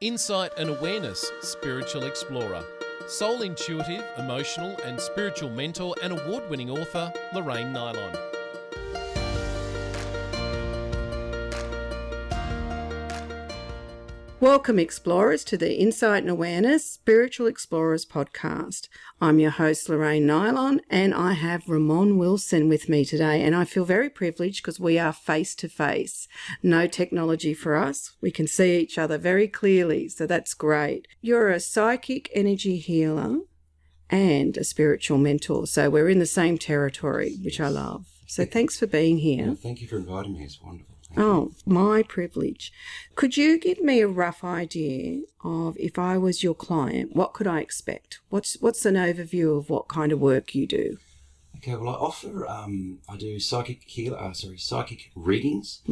Insight and Awareness Spiritual Explorer. Soul intuitive, emotional, and spiritual mentor and award winning author Lorraine Nilon. Welcome, explorers, to the Insight and Awareness Spiritual Explorers podcast. I'm your host, Lorraine Nilon, and I have Ramon Wilson with me today. And I feel very privileged because we are face to face. No technology for us. We can see each other very clearly, so that's great. You're a psychic energy healer and a spiritual mentor, so we're in the same territory, which I love. So thanks for being here. Thank you for inviting me. It's wonderful. Oh, my privilege. Could you give me a rough idea of if I was your client, what could I expect? What's what's an overview of what kind of work you do? Okay, well, I offer, um, I do psychic heal, uh, sorry, psychic readings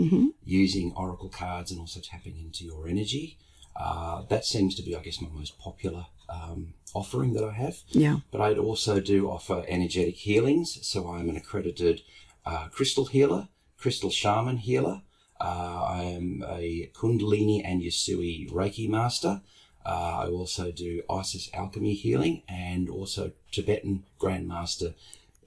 using oracle cards and also tapping into your energy. Uh, that seems to be, I guess, my most popular um, offering that I have. Yeah. But I also do offer energetic healings. So I'm an accredited uh, crystal healer, crystal shaman healer. Uh, I am a Kundalini and Usui Reiki master. Uh, I also do Isis alchemy healing and also Tibetan Grandmaster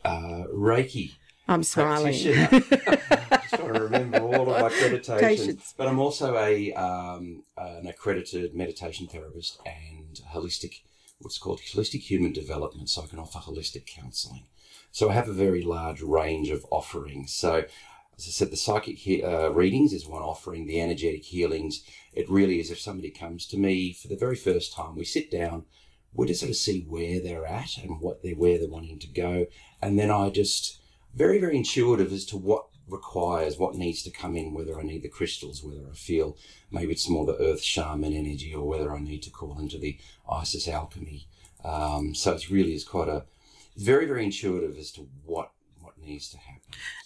uh, Reiki I'm smiling. Just trying to remember all of my accreditations. Accreditations. But I'm also a um, an accredited meditation therapist and holistic, what's called holistic human development. So I can offer holistic counselling. So I have a very large range of offerings. So as I said, the psychic he- uh, readings is one offering. The energetic healings, it really is if somebody comes to me for the very first time, we sit down, we just sort of see where they're at and what they're where they're wanting to go, and then I just very very intuitive as to what requires what needs to come in whether i need the crystals whether i feel maybe it's more the earth shaman energy or whether i need to call into the isis alchemy um, so it's really is quite a very very intuitive as to what needs to happen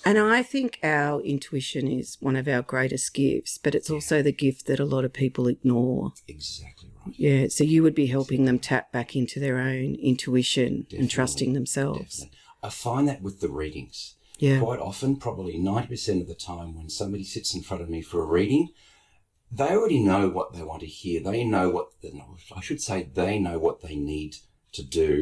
And I think our intuition is one of our greatest gifts, but it's also the gift that a lot of people ignore. exactly right Yeah. So you would be helping them tap back into their own intuition and trusting themselves. Definitely. i find that with the readings Yeah. quite often, probably 90% of the time, when somebody sits in front of me for a reading, they already know what they want to hear. They know what, the, I should say, they know what they need to do.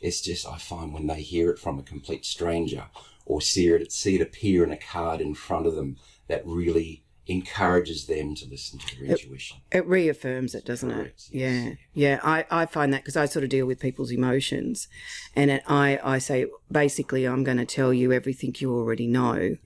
It's just, I find when they hear it from a complete stranger or see it, see it appear in a card in front of them, that really encourages them to listen to their intuition. It reaffirms it, doesn't Correct, it? yes, Yeah, yeah. I, I find that because I sort of deal with people's emotions, and it, I I say basically I'm going to tell you everything you already know,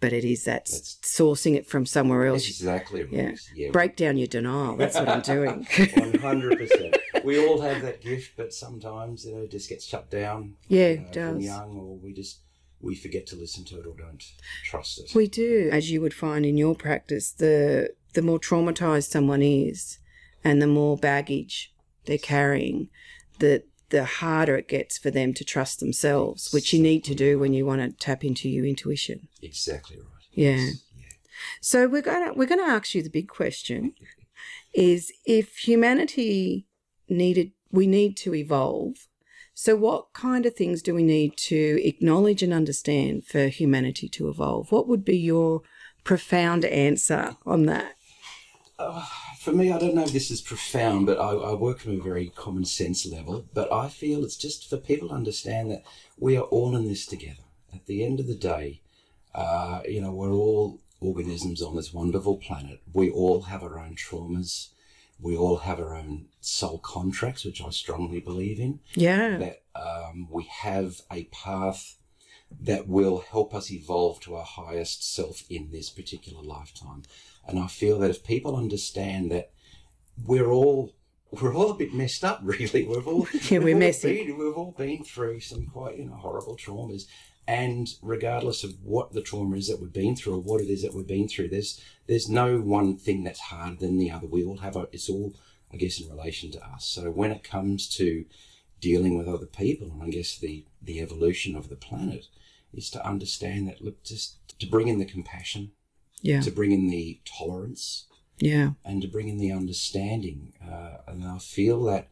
but it is that s- sourcing it from somewhere else. Exactly. Yeah. yeah Break down your denial. That's what I'm doing. One hundred percent. We all have that gift, but sometimes you know it just gets shut down. Yeah, you it know, From does. young, or we just we forget to listen to it or don't trust it. we do, as you would find in your practice, the the more traumatized someone is, and the more baggage they're carrying, the the harder it gets for them to trust themselves, which you need to do when you want to tap into your intuition. exactly right. Yeah. Yeah. So we're gonna we're gonna ask you the big question: is if humanity needed we need to evolve. So what kind of things do we need to acknowledge and understand for humanity to evolve? What would be your profound answer on that? For me, I don't know if this is profound, but I, I work from a very common sense level. But I feel it's just for people to understand that we are all in this together. At the end of the day, uh, you know, we're all organisms on this wonderful planet. We all have our own traumas. We all have our own soul contracts, which I strongly believe in. Yeah. that um, we have a path that will help us evolve to our highest self in this particular lifetime. And I feel that if people understand that we're all we're all a bit messed up, really. We've all Yeah, we've we're all messy. Been, we've all been through some quite you know horrible traumas, and regardless of what the trauma is that we've been through or what it is that we've been through, there's there's no one thing that's harder than the other. We all have a, it's all I guess in relation to us. So when it comes to dealing with other people, and I guess the the evolution of the planet is to understand that look just to bring in the compassion, Yeah. to bring in the tolerance, Yeah. and to bring in the understanding. Uh, and I feel that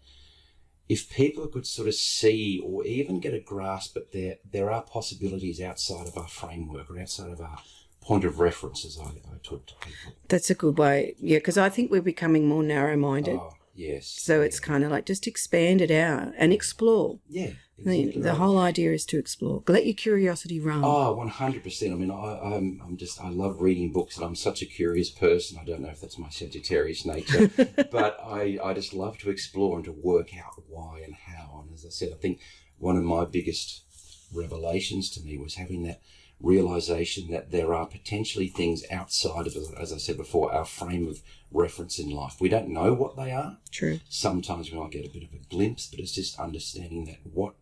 if people could sort of see or even get a grasp that there there are possibilities outside of our framework or outside of our point of reference as I, I talk to people. That's a good way. Yeah, because I think we're becoming more narrow minded. Oh, ah, yes. so it's kind of like just expand it out and explore. yeah. The, exactly the right. whole idea is to explore. Let your curiosity run. Ah, oh, 100%. I mean, I, I'm, I'm just, I love reading books and I'm such a curious person. I don't know if that's my Sagittarius nature, but I, I just love to explore and to work out why and how. And as I said, I think one of my biggest revelations to me was having that realization that there are potentially things outside of, as I said before, our frame of reference in life. We don't know what they are. True. Sometimes we might get a bit of a glimpse, but it's just understanding that what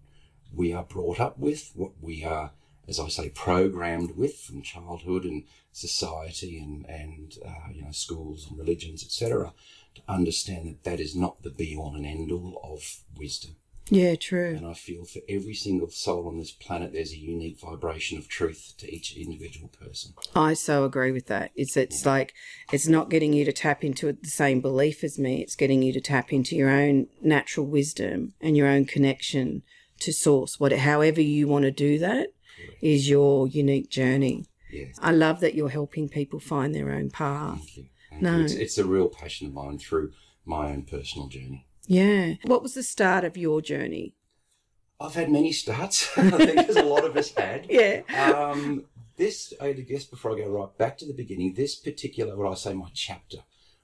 we are brought up with, what we are, as I say, programmed with from childhood and society and and uh, you know schools and religions, etc. To understand that that is not the be all and end all of wisdom. Yeah, true. And I feel for every single soul on this planet, there's a unique vibration of truth to each individual person. I so agree with that. It's it's like it's not getting you to tap into the same belief as me. It's getting you to tap into your own natural wisdom and your own connection to source. What however you want to do that is your unique journey. Yes. I love that you're helping people find their own path. Thank you. Thank No. you. It's, it's a real passion of mine through my own personal journey. Yeah. What was the start of your journey? I've had many starts. I think there's a lot of us had. Yeah. Um, this, I guess, before I go right back to the beginning, this particular, what I say, my chapter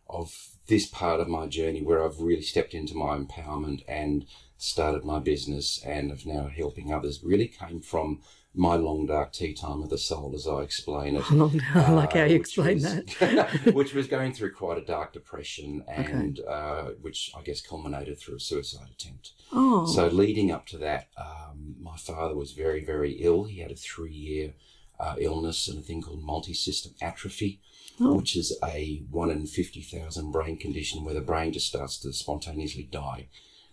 of this part of my journey where I've really stepped into my empowerment and started my business and of now helping others really came from my long dark tea time of the soul, as I explain it. Long, I like how uh, you explain was- that. which was going through quite a dark depression and uh, which I guess culminated through a suicide attempt. Oh. So leading up to that, um, my father was very, very ill. He had a three-year uh, illness and a thing called multi-system atrophy, Oh. which is a one in fifty thousand brain condition where the brain just starts to spontaneously die,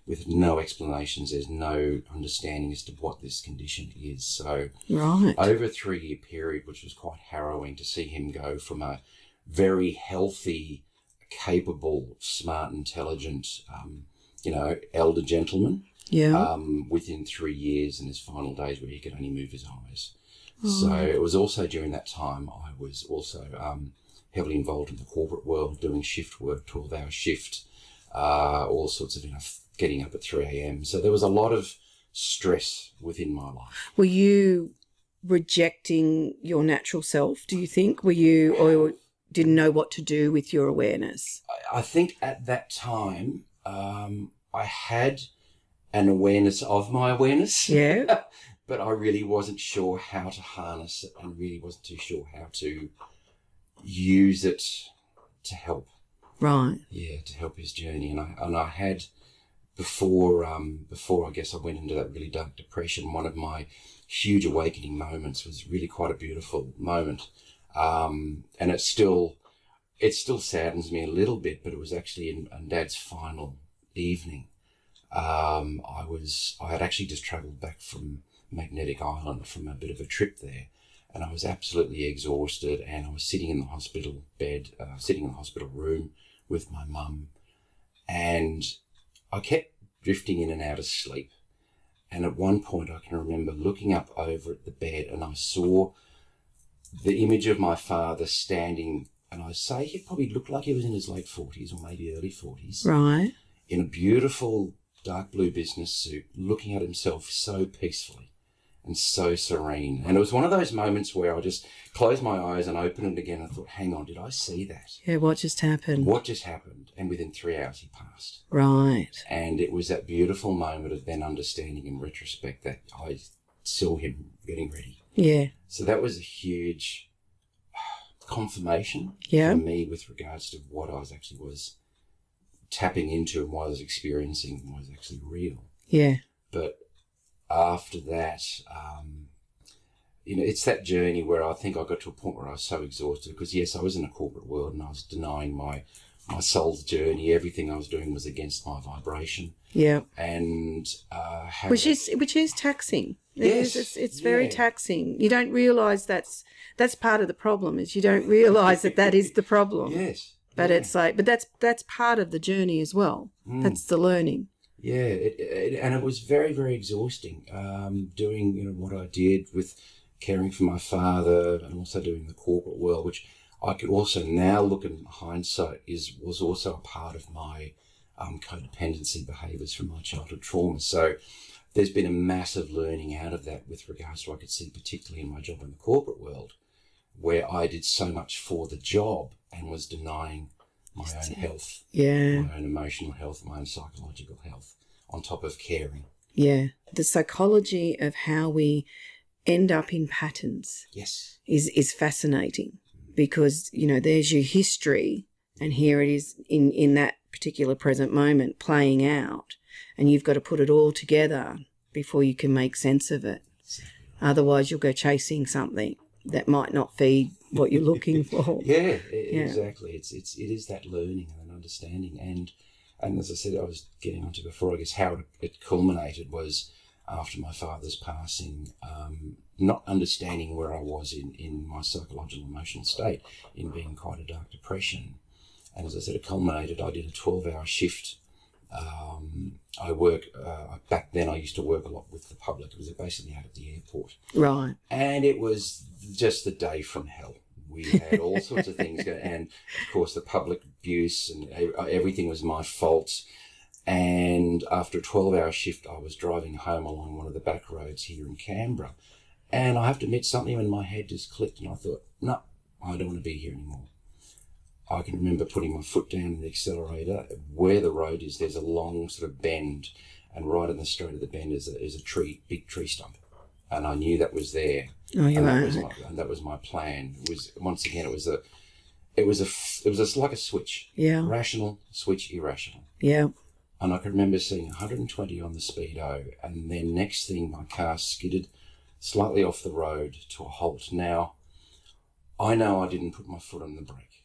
with no explanations. There's no understanding as to what this condition is. So right. over a three-year period, which was quite harrowing to see him go from a very healthy, capable, smart, intelligent, um, you know, elder gentleman yeah. um, within three years in his final days where he could only move his eyes. So it was also during that time I was also um, heavily involved in the corporate world, doing shift work, 12 hour shift, uh, all sorts of, you know, getting up at 3 a.m. So there was a lot of stress within my life. Were you rejecting your natural self, do you think? Were you, or didn't know what to do with your awareness? I- I think at that time um, I had an awareness of my awareness. Yeah. but I really wasn't sure how to harness it and really wasn't too sure how to use it to help. Right. Yeah, to help his journey. And I and I had before um before I guess I went into that really dark depression, one of my huge awakening moments was really quite a beautiful moment. Um and it still it still saddens me a little bit, but it was actually in, in Dad's final evening. Um, I was I had actually just travelled back from Magnetic Island from a bit of a trip there, and I was absolutely exhausted. And I was sitting in the hospital bed, uh, sitting in the hospital room with my mum, and I kept drifting in and out of sleep. And at one point, I can remember looking up over at the bed, and I saw the image of my father standing. And I say he probably looked like he was in his late forties or maybe early forties Right. in a beautiful dark blue business suit, looking at himself so peacefully and so serene. And it was one of those moments where I just closed my eyes and opened it again and thought, hang on, did I see that? Yeah. What just happened? What just happened? And within three hours, he passed. Right. And it was that beautiful moment of then understanding in retrospect that I saw him getting ready. Yeah. So that was a huge uh, confirmation Yeah. for me with regards to what I was actually was tapping into and what I was experiencing was actually real. Yeah. But after that, um, you know, it's that journey where I think I got to a point where I was so exhausted because yes, I was in a corporate world and I was denying my my soul's journey. Everything I was doing was against my vibration, Yeah. and uh, Which is which is taxing. Yes, it's it's very yeah. taxing. You don't realise that's that's part of the problem. Is you don't realise that that is the problem. yes, But yeah. it's like, but that's that's part of the journey as well. Mm. That's the learning. Yeah, it, it, and it was very, very exhausting. Um, doing you know what I did with caring for my father and also doing the corporate world, which I could also now look in hindsight is was also a part of my um, codependency behaviours from my childhood trauma. So there's been a massive learning out of that with regards to I could see particularly in my job in the corporate world, where I did so much for the job and was denying my own health, Yeah. my own emotional health, my own psychological health, on top of caring. Yeah. The psychology of how we end up in patterns Yes. is is fascinating because you know there's your history and here it is in in that particular present moment playing out and you've got to put it all together before you can make sense of it otherwise you'll go chasing something that might not feed what you're looking for Yeah, Yeah. exactly. It's it's it is that learning and understanding, and and as I said, I was getting onto before. I guess how it, culminated was after my father's passing, um, not understanding where I was in in my psychological emotional state, in being quite a dark depression, and as I said, it culminated. I did a twelve hour shift. Um, I work uh, back then. I used to work a lot with the public. It was basically out at the airport right and it was just the day from hell. We had all sorts of things go, and of course the public abuse and everything was my fault. And after a twelve-hour shift, I was driving home along one of the back roads here in Canberra, and I have to admit something in my head just clicked, and I thought, no, I don't want to be here anymore. I can remember putting my foot down in the accelerator. Where the road is, there's a long sort of bend, and right in the straight of the bend is a, is a tree, big tree stump, and I knew that was there oh you and that was my and that was my plan. It was once again it was a it was a it was a, like a switch, yeah rational switch, irrational. yeah And I can remember seeing 120 on the speedo, and then next thing my car skidded slightly off the road to a halt. Now, I know I didn't put my foot on the brake.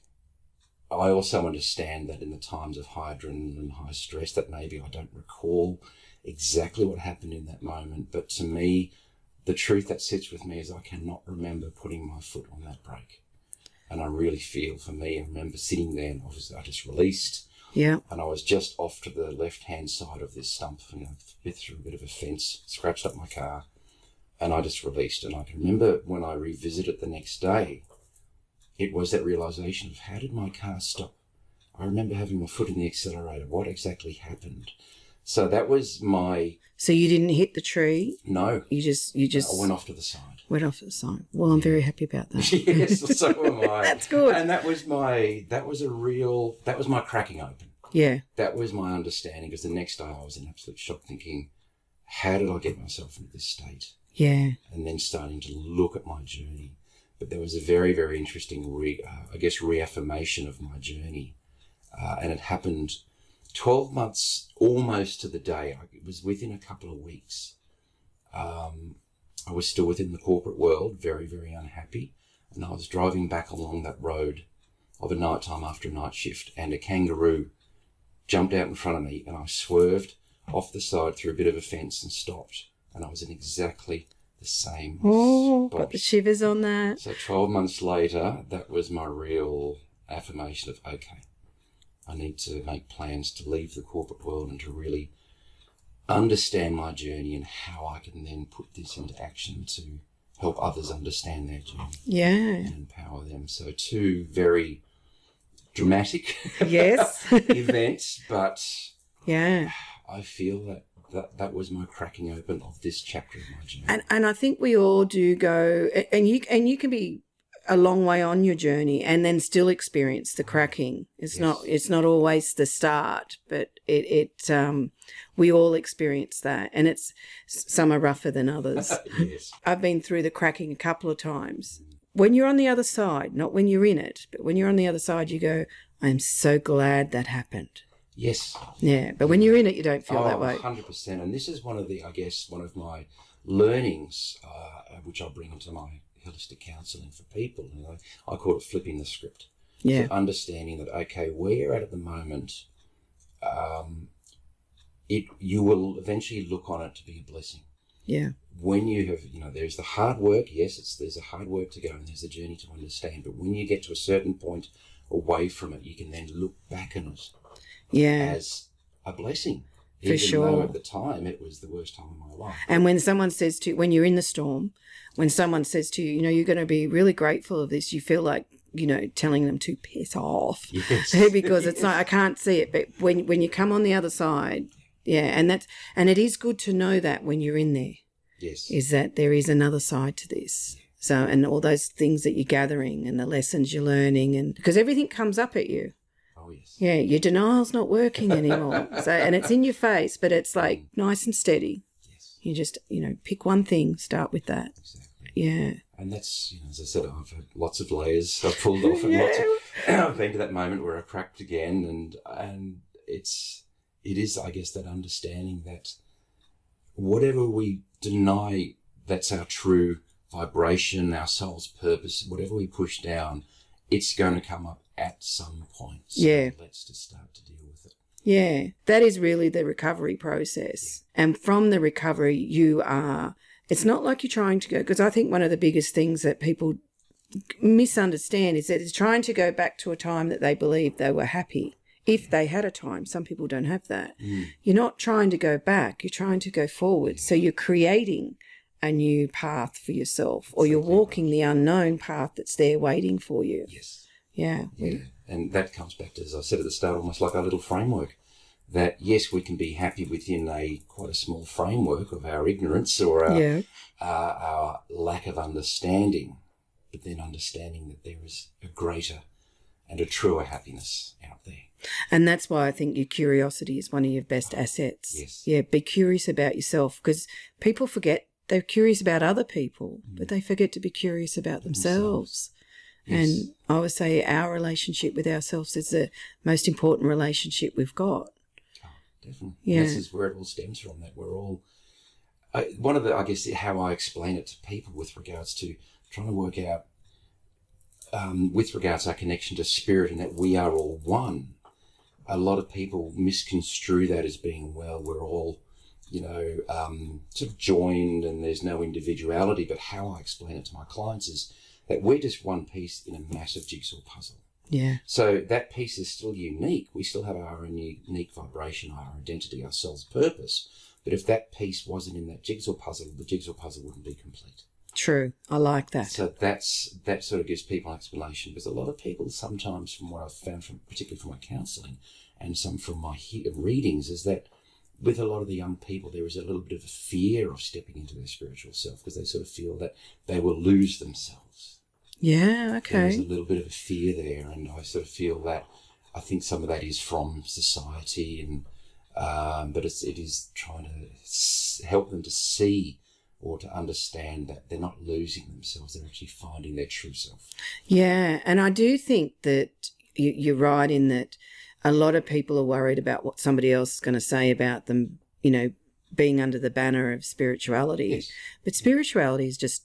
I also understand that in the times of high adrenaline and high stress, that maybe I don't recall exactly what happened in that moment, but to me, the truth that sits with me is I cannot remember putting my foot on that brake. And I really feel for me, I remember sitting there and obviously I just released yeah and I was just off to the left hand side of this stump, you know, bit through a bit of a fence, scratched up my car, and I just released. And I can remember when I revisited the next day, it was that realization of how did my car stop? I remember having my foot in the accelerator. What exactly happened? So that was my so you didn't hit the tree no. you just you just I went off to the side. went off to the side well i'm very happy about that yes, so am I. That's good. And that was my that was a real that was my cracking open. yeah that was my understanding because the next day I was in absolute shock thinking, how did I get myself into this state? yeah And then starting to look at my journey. But there was a very, very interesting, re, uh, I guess, reaffirmation of my journey. Uh, and it happened 12 months almost to the day. It was within a couple of weeks. Um, I was still within the corporate world, very, very unhappy. And I was driving back along that road of a night time after a night shift, and a kangaroo jumped out in front of me, and I swerved off the side through a bit of a fence and stopped. And I was in exactly the same oh spot. got the shivers on that So 12 months later, that was my real affirmation of okay, I need to make plans to leave the corporate world and to really understand my journey and how I can then put this into action to help others understand their journey yeah and empower them. So, two very dramatic yes events, but yeah I feel that, that that was my cracking open of this chapter of my journey. and and I think we all do go and you and you can be a long way on your journey and then still experience the cracking it's not it's not always the start but it it um we all experience that and it's some are rougher than others yes. I've been through the cracking a couple of times when you're on the other side not when you're in it but when you're on the other side you go I'm so glad that happened Yes. yeah but when you're in it you don't feel Oh, that way 100%. And this is one of the, I guess, one of my learnings, uh, which I bring into my holistic counselling for people. You know, I call it flipping the script. yeah So understanding that, okay, where you're at at the moment, um, it you will eventually look on it to be a blessing. yeah When you have, you know, there's the hard work. Yes, it's there's a hard work to go, and there's a journey to understand. But when you get to a certain point away from it, you can then look back on it yeah as a blessing. For Even sure. though at the time it was the worst time of my life. And when someone says to when you're in the storm, when someone says to you, you know, you're going to be really grateful of this, you feel like, you know, telling them to piss off. Yes. because it's not I can't see it, but when when you come on the other side, yeah, and that's and it is good to know that when you're in there Yes. is that there is another side to this. So and all those things that you're gathering and the lessons you're learning and because everything comes up at you. Oh yes. Yeah, your denial's not working anymore. so and it's in your face, but it's like mm. nice and steady. Yes. You just, you know, pick one thing, start with that. Exactly. Yeah. And that's, you know, as I said, I've had lots of layers I've pulled off, and lots of, I've been to that moment where I cracked again, and and it's it is, I guess, that understanding that whatever we deny, that's our true vibration, our soul's purpose, whatever we push down, it's going to come up at some point. So Yeah. let's just start to deal with it. Yeah. That is really the recovery process. And from the recovery, you are, it's not like you're trying to go, because I think one of the biggest things that people misunderstand is that it's trying to go back to a time that they believed they were happy. If mm. they had a time, some people don't have that. Mm. You're not trying to go back, you're trying to go forward. So you're creating a new path for yourself, or you're walking the unknown path that's there waiting for you. Yes. Yeah. Yeah. And that comes back to, as I said at the start, almost like our little framework. That yes, we can be happy within a quite a small framework of our ignorance or our, Yeah. uh, our lack of understanding, but then understanding that there is a greater and a truer happiness out there. And that's why I think your curiosity is one of your best assets. Yes. Yeah, be curious about yourself because people forget they're curious about other people, but they forget to be curious about themselves. And I would say our relationship with ourselves is the most important relationship we've got. Definitely. Yeah. This is where it all stems from. That we're all. I, one of the, I guess, how I explain it to people with regards to trying to work out, um, with regards to our connection to spirit and that we are all one. A lot of people misconstrue that as being, well, we're all, you know, um, sort of joined and there's no individuality. But how I explain it to my clients is that we're just one piece in a massive jigsaw puzzle. Yeah. So that piece is still unique. We still have our own unique vibration, our identity, our soul's purpose. But if that piece wasn't in that jigsaw puzzle, the jigsaw puzzle wouldn't be complete. True. I like that. So that's that sort of gives people an explanation because a lot of people sometimes, from what I've found, from particularly from my counselling and some from my he- readings, is that with a lot of the young people, there is a little bit of a fear of stepping into their spiritual self because they sort of feel that they will lose themselves. Yeah. Okay. There's a little bit of a fear there, and I sort of feel that I think some of that is from society, and um, but it's, it is trying to help them to see or to understand that they're not losing themselves; they're actually finding their true self. Yeah. And I do think that you're right in that a lot of people are worried about what somebody else is going to say about them, you know, being under the banner of spirituality. Yes, But spirituality is just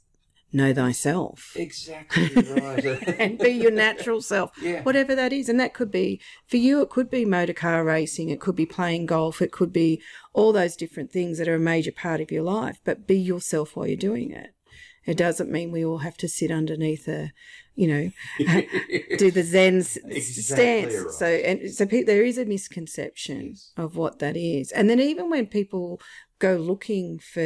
know thyself exactly right. and be your natural self, Yeah. whatever that is. And that could be, for you, it could be motor car racing, it could be playing golf, it could be all those different things that are a major part of your life. But be yourself while you're doing it. It doesn't mean we all have to sit underneath a, you know, do the Zen Exactly stance. right. So, and so pe- there is a misconception Yes. of what that is. And then even when people go looking for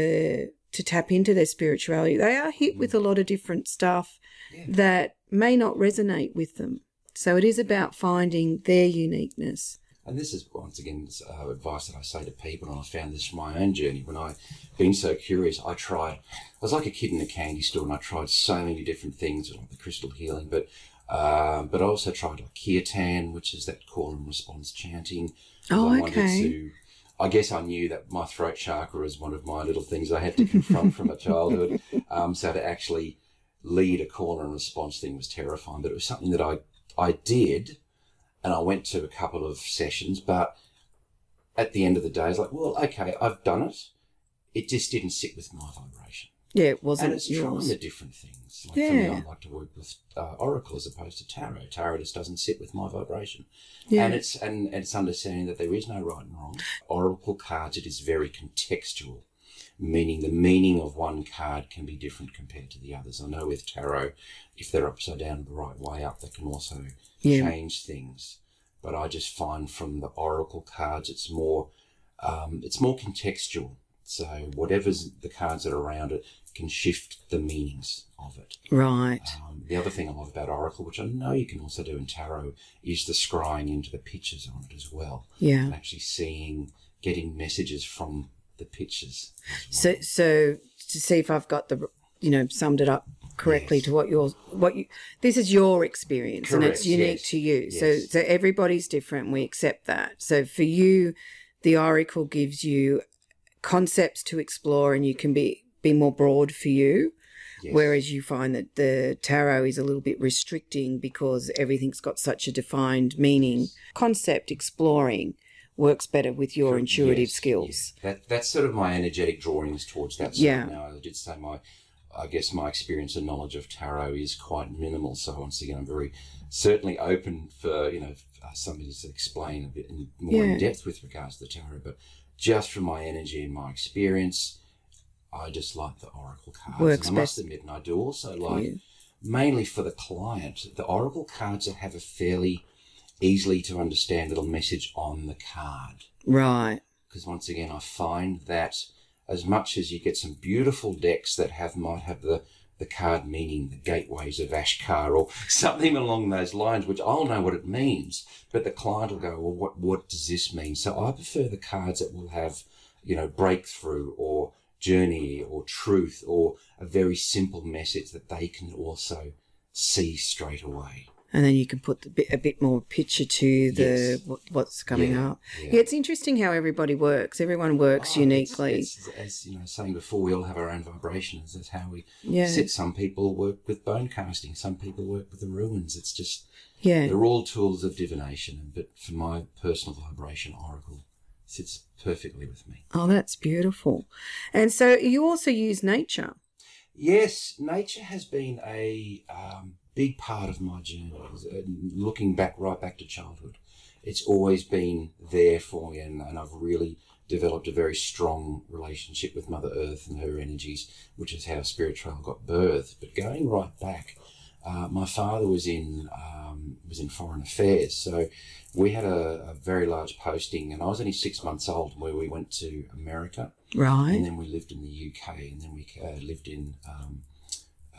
to tap into their spirituality, they are hit with a mm. lot of different stuff Yeah. that may not resonate with them. So it is about finding their uniqueness. And this is once again uh, advice that I say to people, and I found this from my own journey. When I've been so curious, I tried. I was like a kid in a candy store, and I tried so many different things, like the crystal healing, but uh, but I also tried like kirtan, which is that call and response chanting. Oh, I okay. to. I guess I knew that my throat chakra is one of my little things I had to confront from a childhood. Um, so to actually lead a call and response thing was terrifying, but it was something that I I did and I went to a couple of sessions, but at the end of the day, I was like, well, okay, I've done it. It just didn't sit with my vibration. Yeah, it wasn't And it's trying the different things. Like for me, Yeah. I like to work with uh, Oracle as opposed to Tarot. Tarot just doesn't sit with my vibration. Yeah. And it's and, and it's understanding that there is no right and wrong. Oracle cards, it is very contextual, meaning the meaning of one card can be different compared to the others. I know with tarot, if they're upside down the right way up, they can also Yeah. change things. But I just find from the Oracle cards, it's more um, it's more contextual. So whatever's the cards that are around it can shift the meanings of it. Right. Um, the other thing I love about Oracle, which I know you can also do in tarot, is the scrying into the pictures on it as well. Yeah. And actually seeing, getting messages from the pictures. So, so to see if I've got the, you know, summed it up correctly Yes. to what your what you. This is your experience, and it's unique yes, to you. So, yes. so everybody's different. We accept that. So for you, the oracle gives you concepts to explore, and you can be be more broad for you. Yes. Whereas you find that the tarot is a little bit restricting because everything's got such a defined meaning. Concept exploring works better with your intuitive Yes, skills. That that's sort of my energetic drawings towards that. Yeah. Now I did say my, I guess my experience and knowledge of tarot is quite minimal. So once again, I'm very certainly open for you know uh, somebody to explain a bit in, more Yeah. in depth with regards to the tarot. But just from my energy and my experience, I just like the oracle cards. Works and I must best admit, and I do also like you. mainly for the client, the oracle cards that have a fairly easily to understand little message on the card Right. because once again I find that as much as you get some beautiful decks that have might have the the card meaning the gateways of Ashkar or something along those lines, which I'll know what it means, but the client will go, well, what what does this mean? So I prefer the cards that will have, you know, breakthrough or journey or truth or a very simple message that they can also see straight away. And then you can put the bit, a bit more picture to the Yes. what, what's coming Yeah, up. yeah. Yeah. it's interesting how everybody works. Everyone works Oh, it's- uniquely. It's, as you know, saying before, we all have our own vibrations. That's how we Yeah. sit. Some people work with bone casting. Some people work with the runes. It's just yeah, they're all tools of divination. But for my personal vibration, Oracle sits perfectly with me. oh, that's beautiful. And so you also use nature. Yes, nature has been a um, big part of my journey. Uh, Looking back, right back to childhood, it's always been there for me, and, and I've really developed a very strong relationship with Mother Earth and her energies, which is how Spirit Trail got birthed. But going right back, uh, my father was in um, was in foreign affairs, so we had a, a very large posting, and I was only six months old where we went to America right, and then we lived in the UK, and then we uh, lived in um,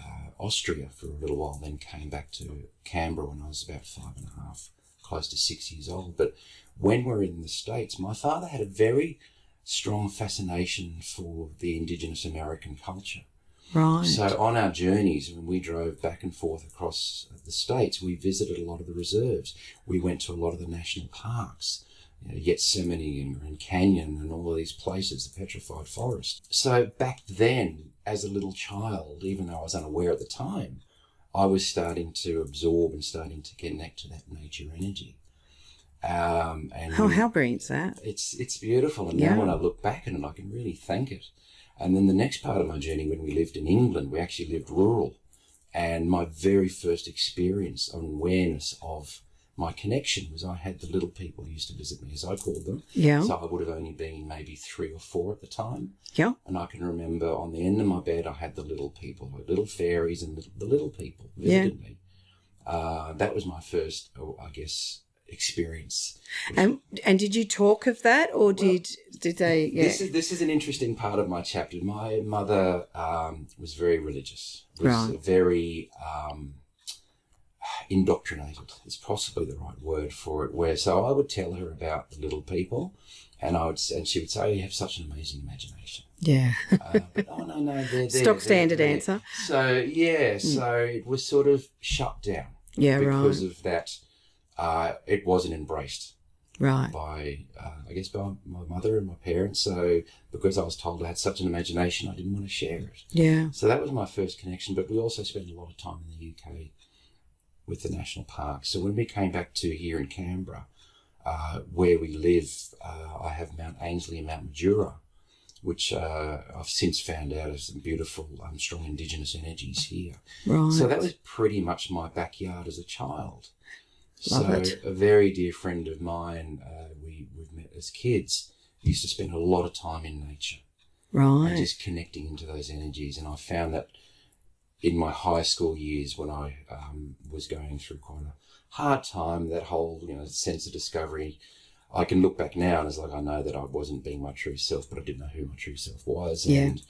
uh, Austria for a little while. Then came back to Canberra when I was about five and a half, close to six years old. But when we're in the states, my father had a very strong fascination for the Indigenous American culture. Right. So on our journeys, when we drove back and forth across the states, we visited a lot of the reserves. We went to a lot of the national parks, you know, Yosemite and Grand Canyon, and all of these places, the Petrified Forest. So back then, as a little child, even though I was unaware at the time, I was starting to absorb and starting to connect to that nature energy. Um, and how we- how brilliant's that? it's it's beautiful, and Yeah. now when I look back on it, I can really thank it. And then the next part of my journey, when we lived in England, we actually lived rural, and my very first experience and awareness of my connection was I had the little people who used to visit me, as I called them. Yeah. So I would have only been maybe three or four at the time, Yeah. and I can remember on the end of my bed I had the little people, little fairies, and the, the little people Yeah. visited me. Uh, that was my first, oh, I guess, experience. And and did you talk of that, or did did they? Yeah. This is this is an interesting part of my chapter. My mother um, was very religious, was Right. very um, indoctrinated. Is possibly the right word for it. Where so I would tell her about the little people, and I would and she would say, oh, "You have such an amazing imagination." yeah. Uh, but oh no, no, they're there. Stock they're standard answer. Hmm. So yeah, so it was sort of shut down Yeah. because Right. of that. Uh, it wasn't embraced Right. by, uh, I guess, by my mother and my parents. So because I was told I had such an imagination, I didn't want to share it. Yeah. So that was my first connection. But we also spent a lot of time in the UK with the national parks. So when we came back to here in Canberra, uh, where we live, uh, I have Mount Ainslie and Mount Majura, which uh, I've since found out are some beautiful, um, strong Indigenous energies here. Right. So that was pretty much my backyard as a child. Love so it. a very dear friend of mine, uh, we we've met as kids, used to spend a lot of time in nature and right. just connecting into those energies. And I found that in my high school years, when I um, was going through quite a hard time, that whole you know sense of discovery, I can look back now and it's like I know that I wasn't being my true self, but I didn't know who my true self was. Yeah. And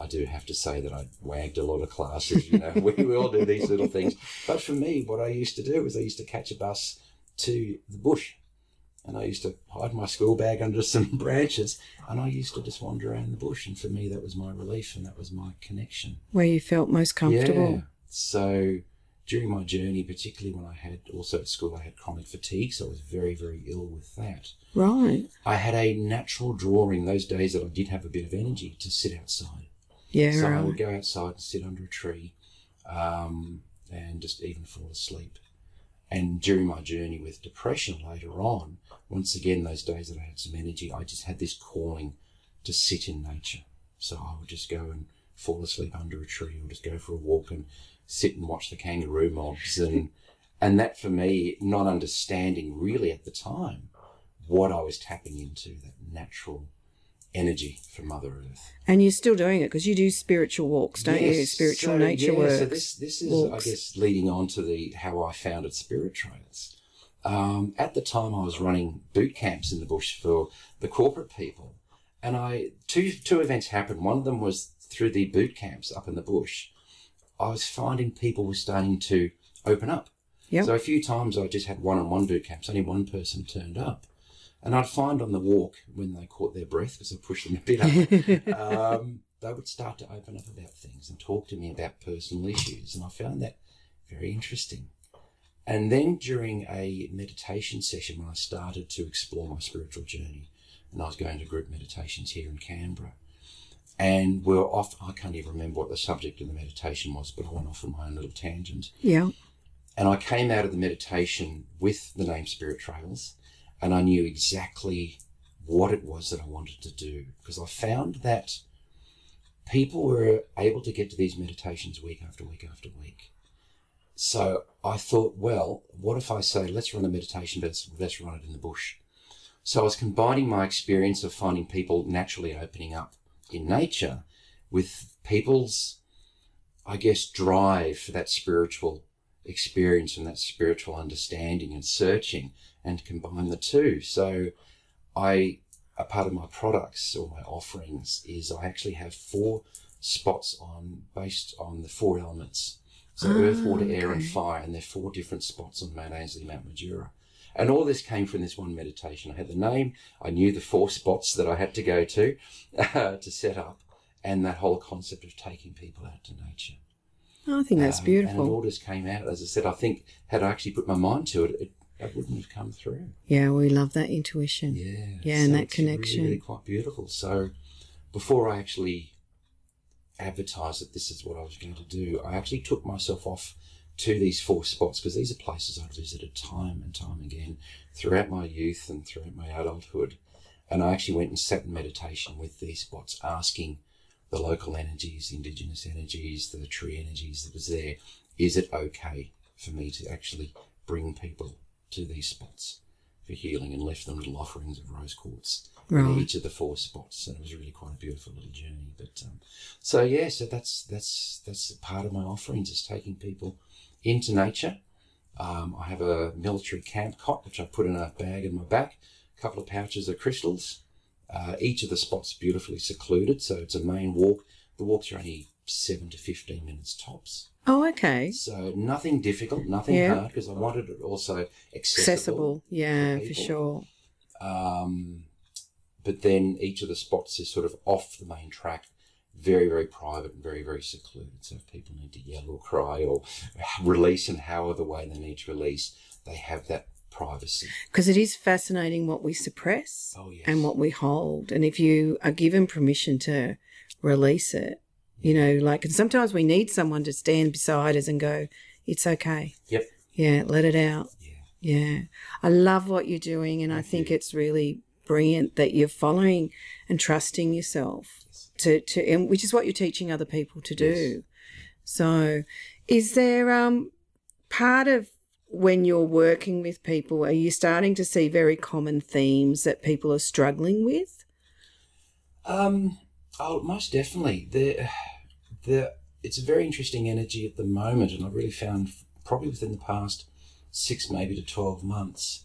I do have to say that I wagged a lot of classes. You know, we, we all do these little things. But for me, what I used to do was I used to catch a bus to the bush, and I used to hide my school bag under some branches, and I used to just wander around the bush. And for me, that was my relief, and that was my connection. Where you felt most comfortable. Yeah. So during my journey, particularly when I had also at school, I had chronic fatigue, so I was very, very ill with that. Right. I had a natural drawing those days that I did have a bit of energy to sit outside. Yeah, so I would go outside and sit under a tree um, and just even fall asleep. And during my journey with depression later on, once again, those days that I had some energy, I just had this calling to sit in nature. So I would just go and fall asleep under a tree or just go for a walk and sit and watch the kangaroo mobs. And, and that for me, not understanding really at the time what I was tapping into, that natural energy from Mother Earth. And you're still doing it because you do spiritual walks, don't you? Spiritual so, nature yeah, work. So this this is walks. I guess leading on to the how I founded Spirit Trails. Um, at the time, I was running boot camps in the bush for the corporate people, and I two two events happened. One of them was through the boot camps up in the bush. I was finding people were starting to open up. Yep. So a few times I just had one-on-one boot camps. Only one person turned up. And I'd find on the walk when they caught their breath, because I pushed them a bit up, um, they would start to open up about things and talk to me about personal issues. And I found that very interesting. And then during a meditation session, when I started to explore my spiritual journey, and I was going to group meditations here in Canberra, and we're off, I can't even remember what the subject of the meditation was, but I went off on my own little tangent. yeah. And I came out of the meditation with the name Spirit Trails, and I knew exactly what it was that I wanted to do because I found that people were able to get to these meditations week after week after week. So I thought, well, what if I say, let's run a meditation, but let's, let's run it in the bush? So I was combining my experience of finding people naturally opening up in nature with people's, I guess, drive for that spiritual experience and that spiritual understanding and searching and combine the two. So I, a part of my products or my offerings is I actually have four spots on based on the four elements. So Ah, earth, water, air, and fire, and they're four different spots on Mount Ainslie, Mount Majura. And all this came from this one meditation. I had the name, I knew the four spots that I had to go to to set up, and that whole concept of taking people out to nature. I think that's Um, And it beautiful. all just came out. As I said, I think had I actually put my mind to it, it, it wouldn't have come through. Yeah, we love that intuition. Yeah. Yeah, and that it's really, connection. Really, quite beautiful. So before I actually advertised that this is what I was going to do, I actually took myself off to these four spots because these are places I'd visited time and time again throughout my youth and throughout my adulthood. And I actually went and sat in meditation with these spots, asking the local energies, the indigenous energies, the tree energies that was there, is it okay for me to actually bring people to these spots for healing and left them little offerings of rose quartz in each of the four spots, and it was really quite a beautiful little journey. But um, so yeah, so that's that's that's part of my offerings is taking people into nature. Um, I have a military camp cot which I put in a bag in my back, a couple of pouches of crystals. Uh, each of the spots beautifully secluded, so it's a main walk. The walks are only seven to fifteen minutes tops. Oh, okay. So nothing difficult, nothing Yeah. hard, because I wanted it also accessible. Accessible. Yeah, for people. sure. Um, but then each of the spots is sort of off the main track, very, very private and very, very secluded. So if people need to yell or cry or release in however way they need to release, they have that privacy. Because it is fascinating what we suppress Oh, yes. and what we hold. And if you are given permission to release it, you know, like, and sometimes we need someone to stand beside us and go, it's okay. Yep. Yeah, let it out. Yeah. Yeah. I love what you're doing. And I think you. it's really brilliant that you're following and trusting yourself to, to and which is what you're teaching other people to do. So is there um part of when you're working with people, are you starting to see very common themes that people are struggling with? Um, oh, most definitely. The, the, it's a very interesting energy at the moment, and I've really found probably within the past six, maybe to 12 months,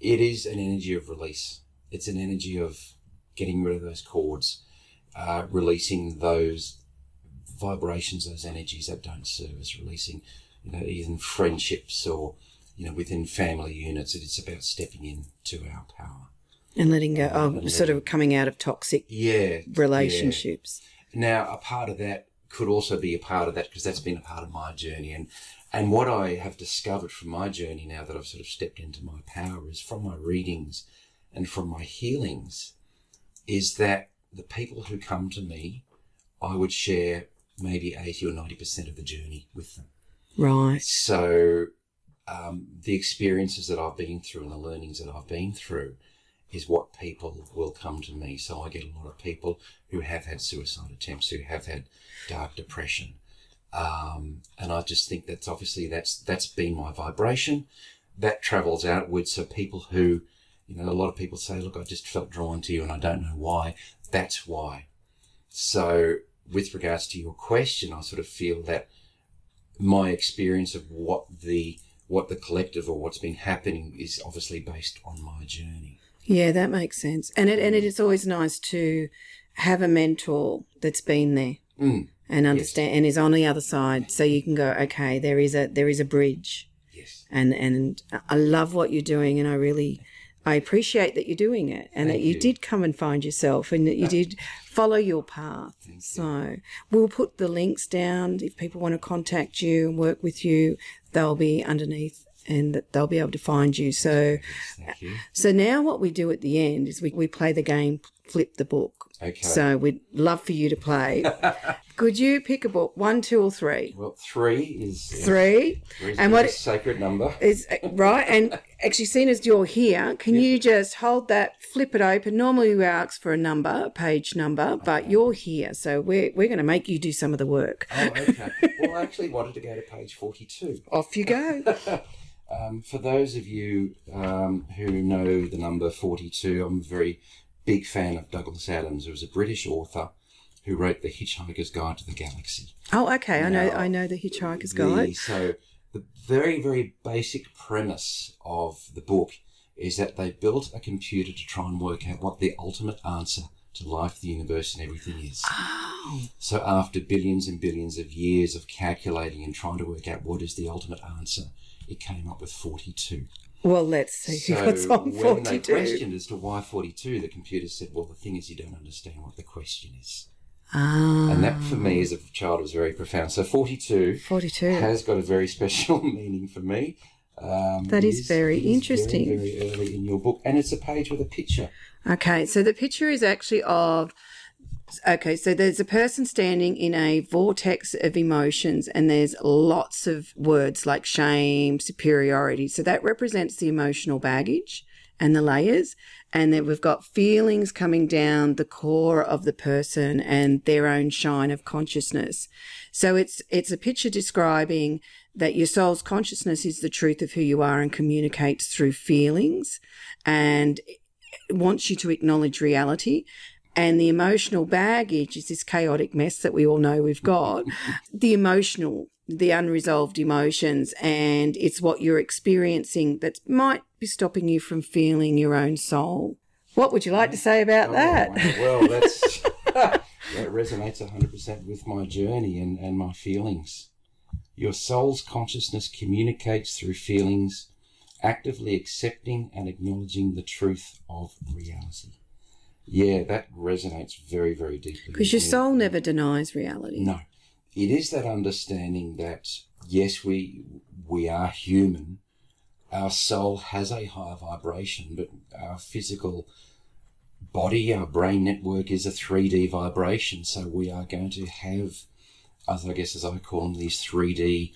it is an energy of release. It's an energy of getting rid of those cords, uh, releasing those vibrations, those energies that don't serve us, releasing, you know, even friendships or, you know, within family units. It's about stepping into our power. And letting go of sort of coming out of toxic Yeah. relationships. yeah. Now, a part of that could also be a part of that because that's been a part of my journey. And, and what I have discovered from my journey now that I've sort of stepped into my power is from my readings and from my healings is that the people who come to me, I would share maybe 80 or 90% of the journey with them. Right. So um, the experiences that I've been through and the learnings that I've been through is what people will come to me. So I get a lot of people who have had suicide attempts, who have had dark depression, um, and I just think that's obviously that's that's been my vibration. That travels outwards. So people who, you know, a lot of people say, "Look, I just felt drawn to you, and I don't know why." That's why. So with regards to your question, I sort of feel that my experience of what the what the collective or what's been happening is obviously based on my journey. Yeah, that makes sense. And it and it is always nice to have a mentor that's been there Mm, and understand and is on the other side so you can go, okay, there is a there is a bridge. yes. And and I love what you're doing and I really I appreciate that you're doing it and that you, you. did come and find yourself and that you did follow your path. So we'll put the links down if people want to contact you and work with you, they'll be underneath and that they'll be able to find you. So Thank you. so now what we do at the end is we, we play the game Flip the Book. Okay. So we'd love for you to play. Could you pick a book, one, two, or three? well, three is Three. Three is And a what- sacred number. Is right, and actually, seeing as you're here, can you just hold that, flip it open? Normally, we ask for a number, a page number, but you're here, so we're we're going to make you do some of the work. Oh, okay. well, I actually wanted to go to page forty-two. Off you go. Um, for those of you um, who know the number 42, I'm a very big fan of Douglas Adams, who was a British author who wrote The Hitchhiker's Guide to the Galaxy. Oh, okay. I know. Now, I know the Hitchhiker's The- Guide. so, the very, very basic premise of the book is that they built a computer to try and work out what the ultimate answer to life, the universe, and everything is. Oh, So, after billions and billions of years of calculating and trying to work out what is the ultimate answer, it came up with 42. well, let's see So what's on when they questioned as to why 42, the computer said, well, the thing is you don't understand what the question is. Ah, And that for me as a child was very profound. So 42 42. has got a very special meaning for me. Um, That it is very is interesting. Very, very early in your book. And it's a page with a picture. Okay, so the picture is actually of. Okay, so there's a person standing in a vortex of emotions, and there's lots of words like shame, superiority. So that represents the emotional baggage and the layers. And then we've got feelings coming down the core of the person and their own shine of consciousness. So it's it's a picture describing that your soul's consciousness is the truth of who you are and communicates through feelings and wants you to acknowledge reality. And the emotional baggage is this chaotic mess that we all know we've got. the emotional, the unresolved emotions, and it's what you're experiencing that might be stopping you from feeling your own soul. What would you like to say about oh, that? Oh, well, that's, that resonates 100% with my journey and, and my feelings. Your soul's consciousness communicates through feelings, actively accepting and acknowledging the truth of reality. Yeah, that resonates very, very deeply. Because your soul never denies reality. No, it is that understanding that yes, we we are human. Our soul has a higher vibration, but our physical body, our brain network is a 3D vibration. So we are going to have, as I guess as I call them, these 3D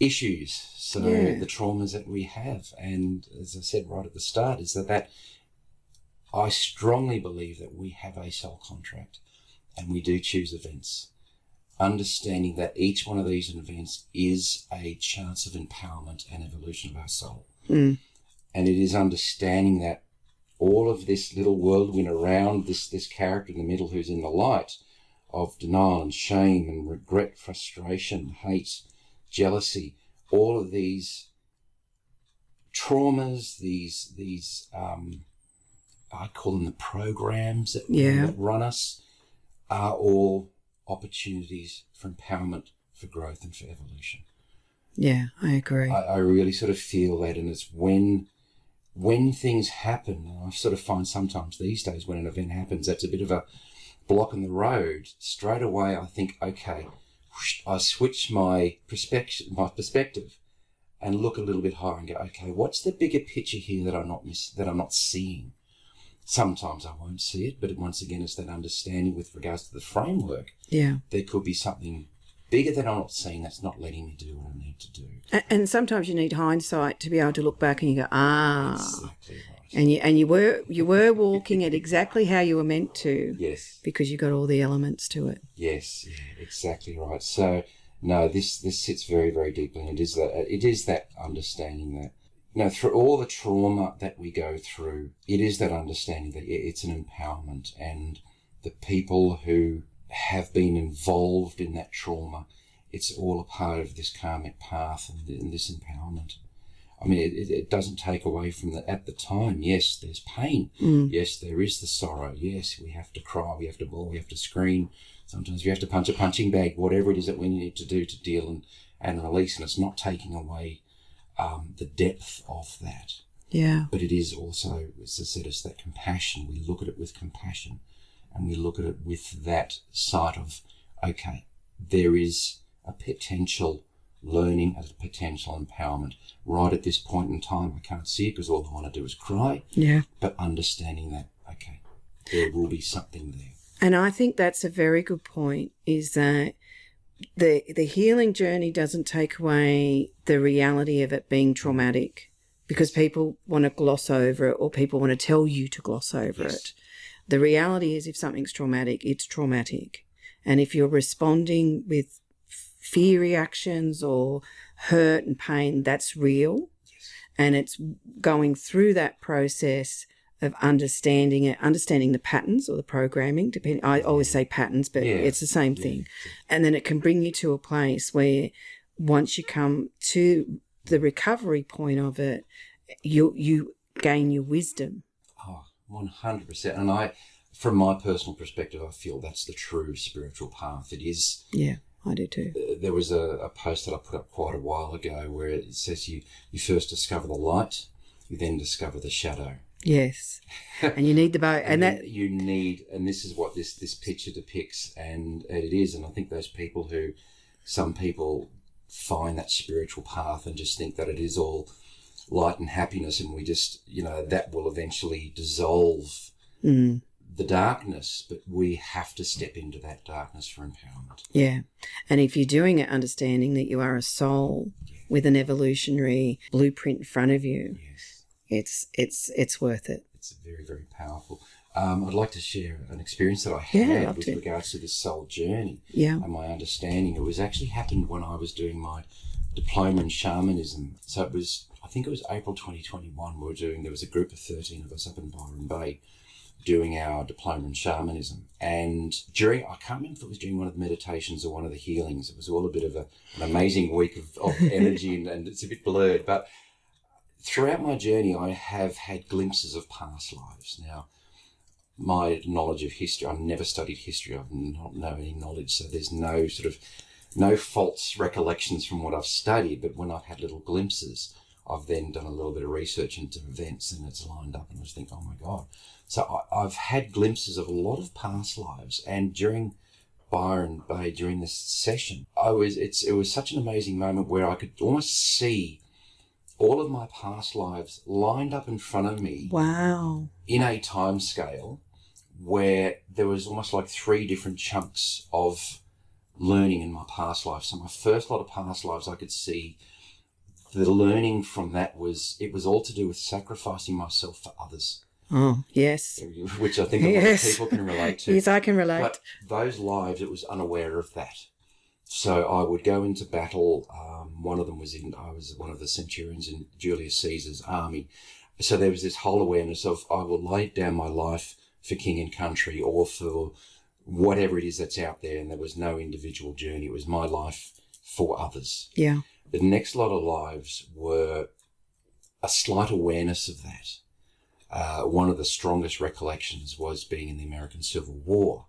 issues. So Yeah. the traumas that we have, and as I said right at the start, is that that I strongly believe that we have a soul contract, and we do choose events understanding that each one of these events is a chance of empowerment and evolution of our soul. Mm. And it is understanding that all of this little whirlwind around this, this character in the middle who's in the light of denial and shame and regret, frustration, hate, jealousy, all of these traumas, these these um, I call them the programs that, Yeah. that run us, are all opportunities for empowerment, for growth, and for evolution. Yeah, I agree. I, I really sort of feel that, and it's when when things happen, and I sort of find sometimes these days when an event happens, that's a bit of a block in the road. Straight away, I think, okay, whoosh, I switch my perspective, my perspective, and look a little bit higher and go, okay, what's the bigger picture here that I'm not miss, that I'm not seeing? Sometimes I won't see it, but once again, it's that understanding with regards to the framework. yeah. There could be something bigger that I'm not seeing that's not letting me do what I need to do. A- And sometimes you need hindsight to be able to look back and you go, ah, Exactly right. and you and you were you were walking it exactly how you were meant to Yes. because you got all the elements to it. Yes, yeah, exactly right. So no, this this sits very very deeply, and it is that it is that understanding that you know through all the trauma that we go through, it is that understanding that it's an empowerment, and the people who have been involved in that trauma, it's all a part of this karmic path and, this empowerment. I mean, it, it, doesn't take away from that. At the time, yes, there's pain. Mm. Yes, there is the sorrow. Yes, we have to cry, we have to bawl, we have to scream. Sometimes we have to punch a punching bag, whatever it is that we need to do to deal and, and release. And it's not taking away um, the depth of that. Yeah. But it is also, as I said, it's that compassion. We look at it with compassion and we look at it with that sight of, okay, there is a potential learning, a potential empowerment. Right at this point in time, I can't see it because all I want to do is cry, Yeah. but understanding that, okay, there will be something there. And I think that's a very good point is that the the healing journey doesn't take away the reality of it being traumatic because people want to gloss over it or people want to tell you to gloss over Yes. it. The reality is if something's traumatic, it's traumatic. And if you're responding with fear reactions or hurt and pain, that's real. And it's going through that process of understanding it, understanding the patterns or the programming. Depending, I always say patterns, but Yeah. it's the same thing. And then it can bring you to a place where once you come to the recovery point of it, you you gain your wisdom. Ah, oh, 100%. And I, from my personal perspective, I feel that's the true spiritual path. It is Yeah, I do too. Uh, there was a, a post that I put up quite a while ago where it says you, you first discover the light, you then discover the shadow. Yes, and you need the boat, and then that you need, and this is what this this picture depicts, and it is. And I think those people who, some people find that spiritual path and just think that it is all light and happiness, and we just, you know, that will eventually dissolve mm, the darkness. But we have to step into that darkness for empowerment. yeah. And if you're doing it, understanding that you are a soul with an evolutionary blueprint in front of you, Yes. It's it's it's worth it. It's very, very powerful. Um, I'd like to share an experience that I had love with to. regards to this soul journey Yeah. and my understanding. It was actually happened when I was doing my diploma in shamanism. So it was, I think it was April 2021. We were doing, there was a group of 13 of us up in Byron Bay doing our diploma in shamanism. And during, I can't remember if it was during one of the meditations or one of the healings. It was all a bit of a, an amazing week of, of energy and, and it's a bit blurred. But throughout my journey, I have had glimpses of past lives. Now, my knowledge of history, I've never studied history. I've not know any knowledge, so there's no sort of no false recollections from what I've studied. But when I've had little glimpses, I've then done a little bit of research into events, and it's lined up, and I was thinking, oh my god. So I, I've had glimpses of a lot of past lives, and during Byron Bay during this session, I was it's it was such an amazing moment where I could almost see all of my past lives lined up in front of me Wow. in a time scale where there was almost like three different chunks of learning in my past life. So my first lot of past lives I could see the learning from that was it was all to do with sacrificing myself for others, Oh yes. which I think a lot Yes. of people can relate to. Yes, I can relate. But those lives, it was unaware of that. So I would go into battle. Um, one of them was in, I was one of the centurions in Julius Caesar's army. So there was this whole awareness of I will lay down my life for king and country or for whatever it is that's out there. And there was no individual journey. It was my life for others. yeah. The next lot of lives were a slight awareness of that. Uh, one of the strongest recollections was being in the American Civil War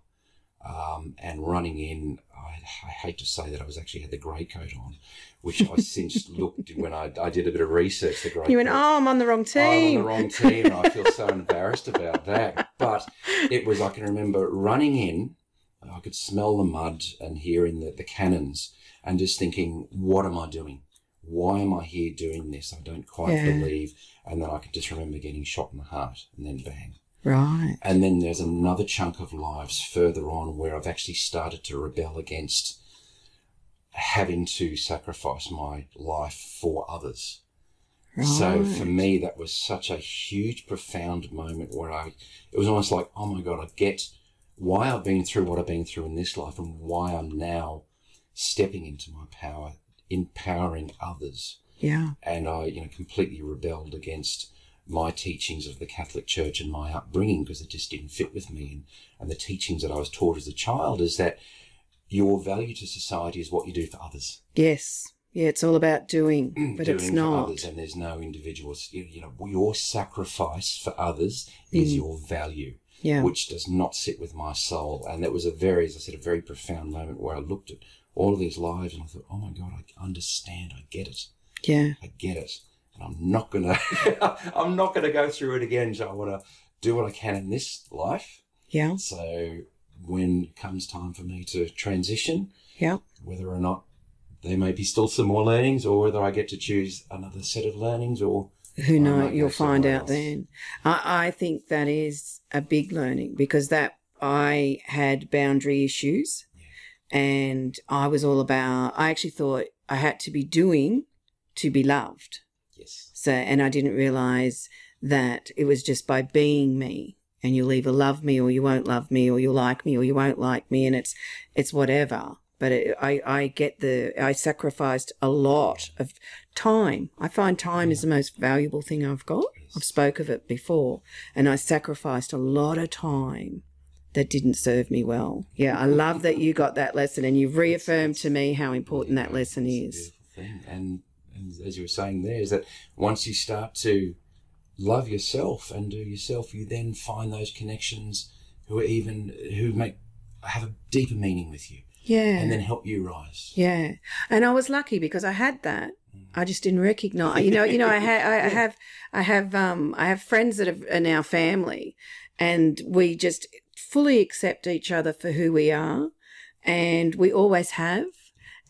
um, and running in. I, I, hate to say that I was actually had the grey coat on, which I since looked when I, I did a bit of research. The grey you went, coat. oh, I'm on the wrong team. I'm on the wrong team, and I feel so embarrassed about that. But it was. I can remember running in. I could smell the mud and hearing the, the cannons, and just thinking, "What am I doing? Why am I here doing this? I don't quite Yeah. believe." And then I can just remember getting shot in the heart, and then bang. Right. And then there's another chunk of lives further on where I've actually started to rebel against having to sacrifice my life for others. Right. So for me, that was such a huge, profound moment where I, it was almost like, oh my God, I get why I've been through what I've been through in this life and why I'm now stepping into my power, empowering others. yeah. And I, you know, completely rebelled against my teachings of the Catholic Church and my upbringing because it just didn't fit with me. And, and the teachings that I was taught as a child is that your value to society is what you do for others. Yes. Yeah, it's all about doing, but doing it's for others, and there's no individuals. You, you know, your sacrifice for others is Mm. your value, Yeah. which does not sit with my soul. And that was a very, as I said, a very profound moment where I looked at all of these lives and I thought, oh my God, I understand, I get it, yeah. I get it, I'm not gonna, I'm not gonna go through it again. So I want to do what I can in this life. Yeah. So when it comes time for me to transition, Yeah. whether or not there may be still some more learnings or whether I get to choose another set of learnings or Who I know? might go You'll find out else. then. I, I think that is a big learning because that I had boundary issues and I was all about, I actually thought I had to be doing to be loved. So, and I didn't realize that it was just by being me and you'll either love me or you won't love me or you'll like me or you won't like me and it's, it's whatever. But it, I, I get the, I sacrificed a lot of time. I find time is the most valuable thing I've got. I've spoke of it before and I sacrificed a lot of time that didn't serve me well. Yeah. I love that you got that lesson and you've reaffirmed to me how important that lesson is. beautiful thing. And, and as you were saying there, is that once you start to love yourself and do yourself, you then find those connections who are even who make have a deeper meaning with you Yeah. and then help you rise. Yeah, and I was lucky because I had that. I just didn't recognize. You know, you know, I, ha- I, I have, I have, um, I have friends that have, are now family, and we just fully accept each other for who we are, and we always have.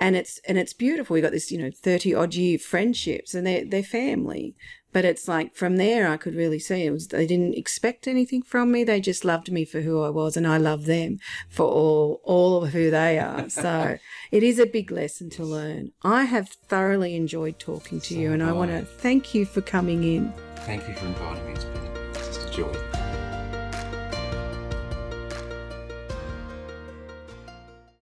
And it's and it's beautiful. We got this, you know, thirty odd year friendships, and they're they're family. But it's like from there, I could really see it was they didn't expect anything from me. They just loved me for who I was, and I love them for all all of who they are. So it is a big lesson to learn. I have thoroughly enjoyed talking to So you, and I want to thank you for coming in. Thank you for inviting me. It's been just a joy.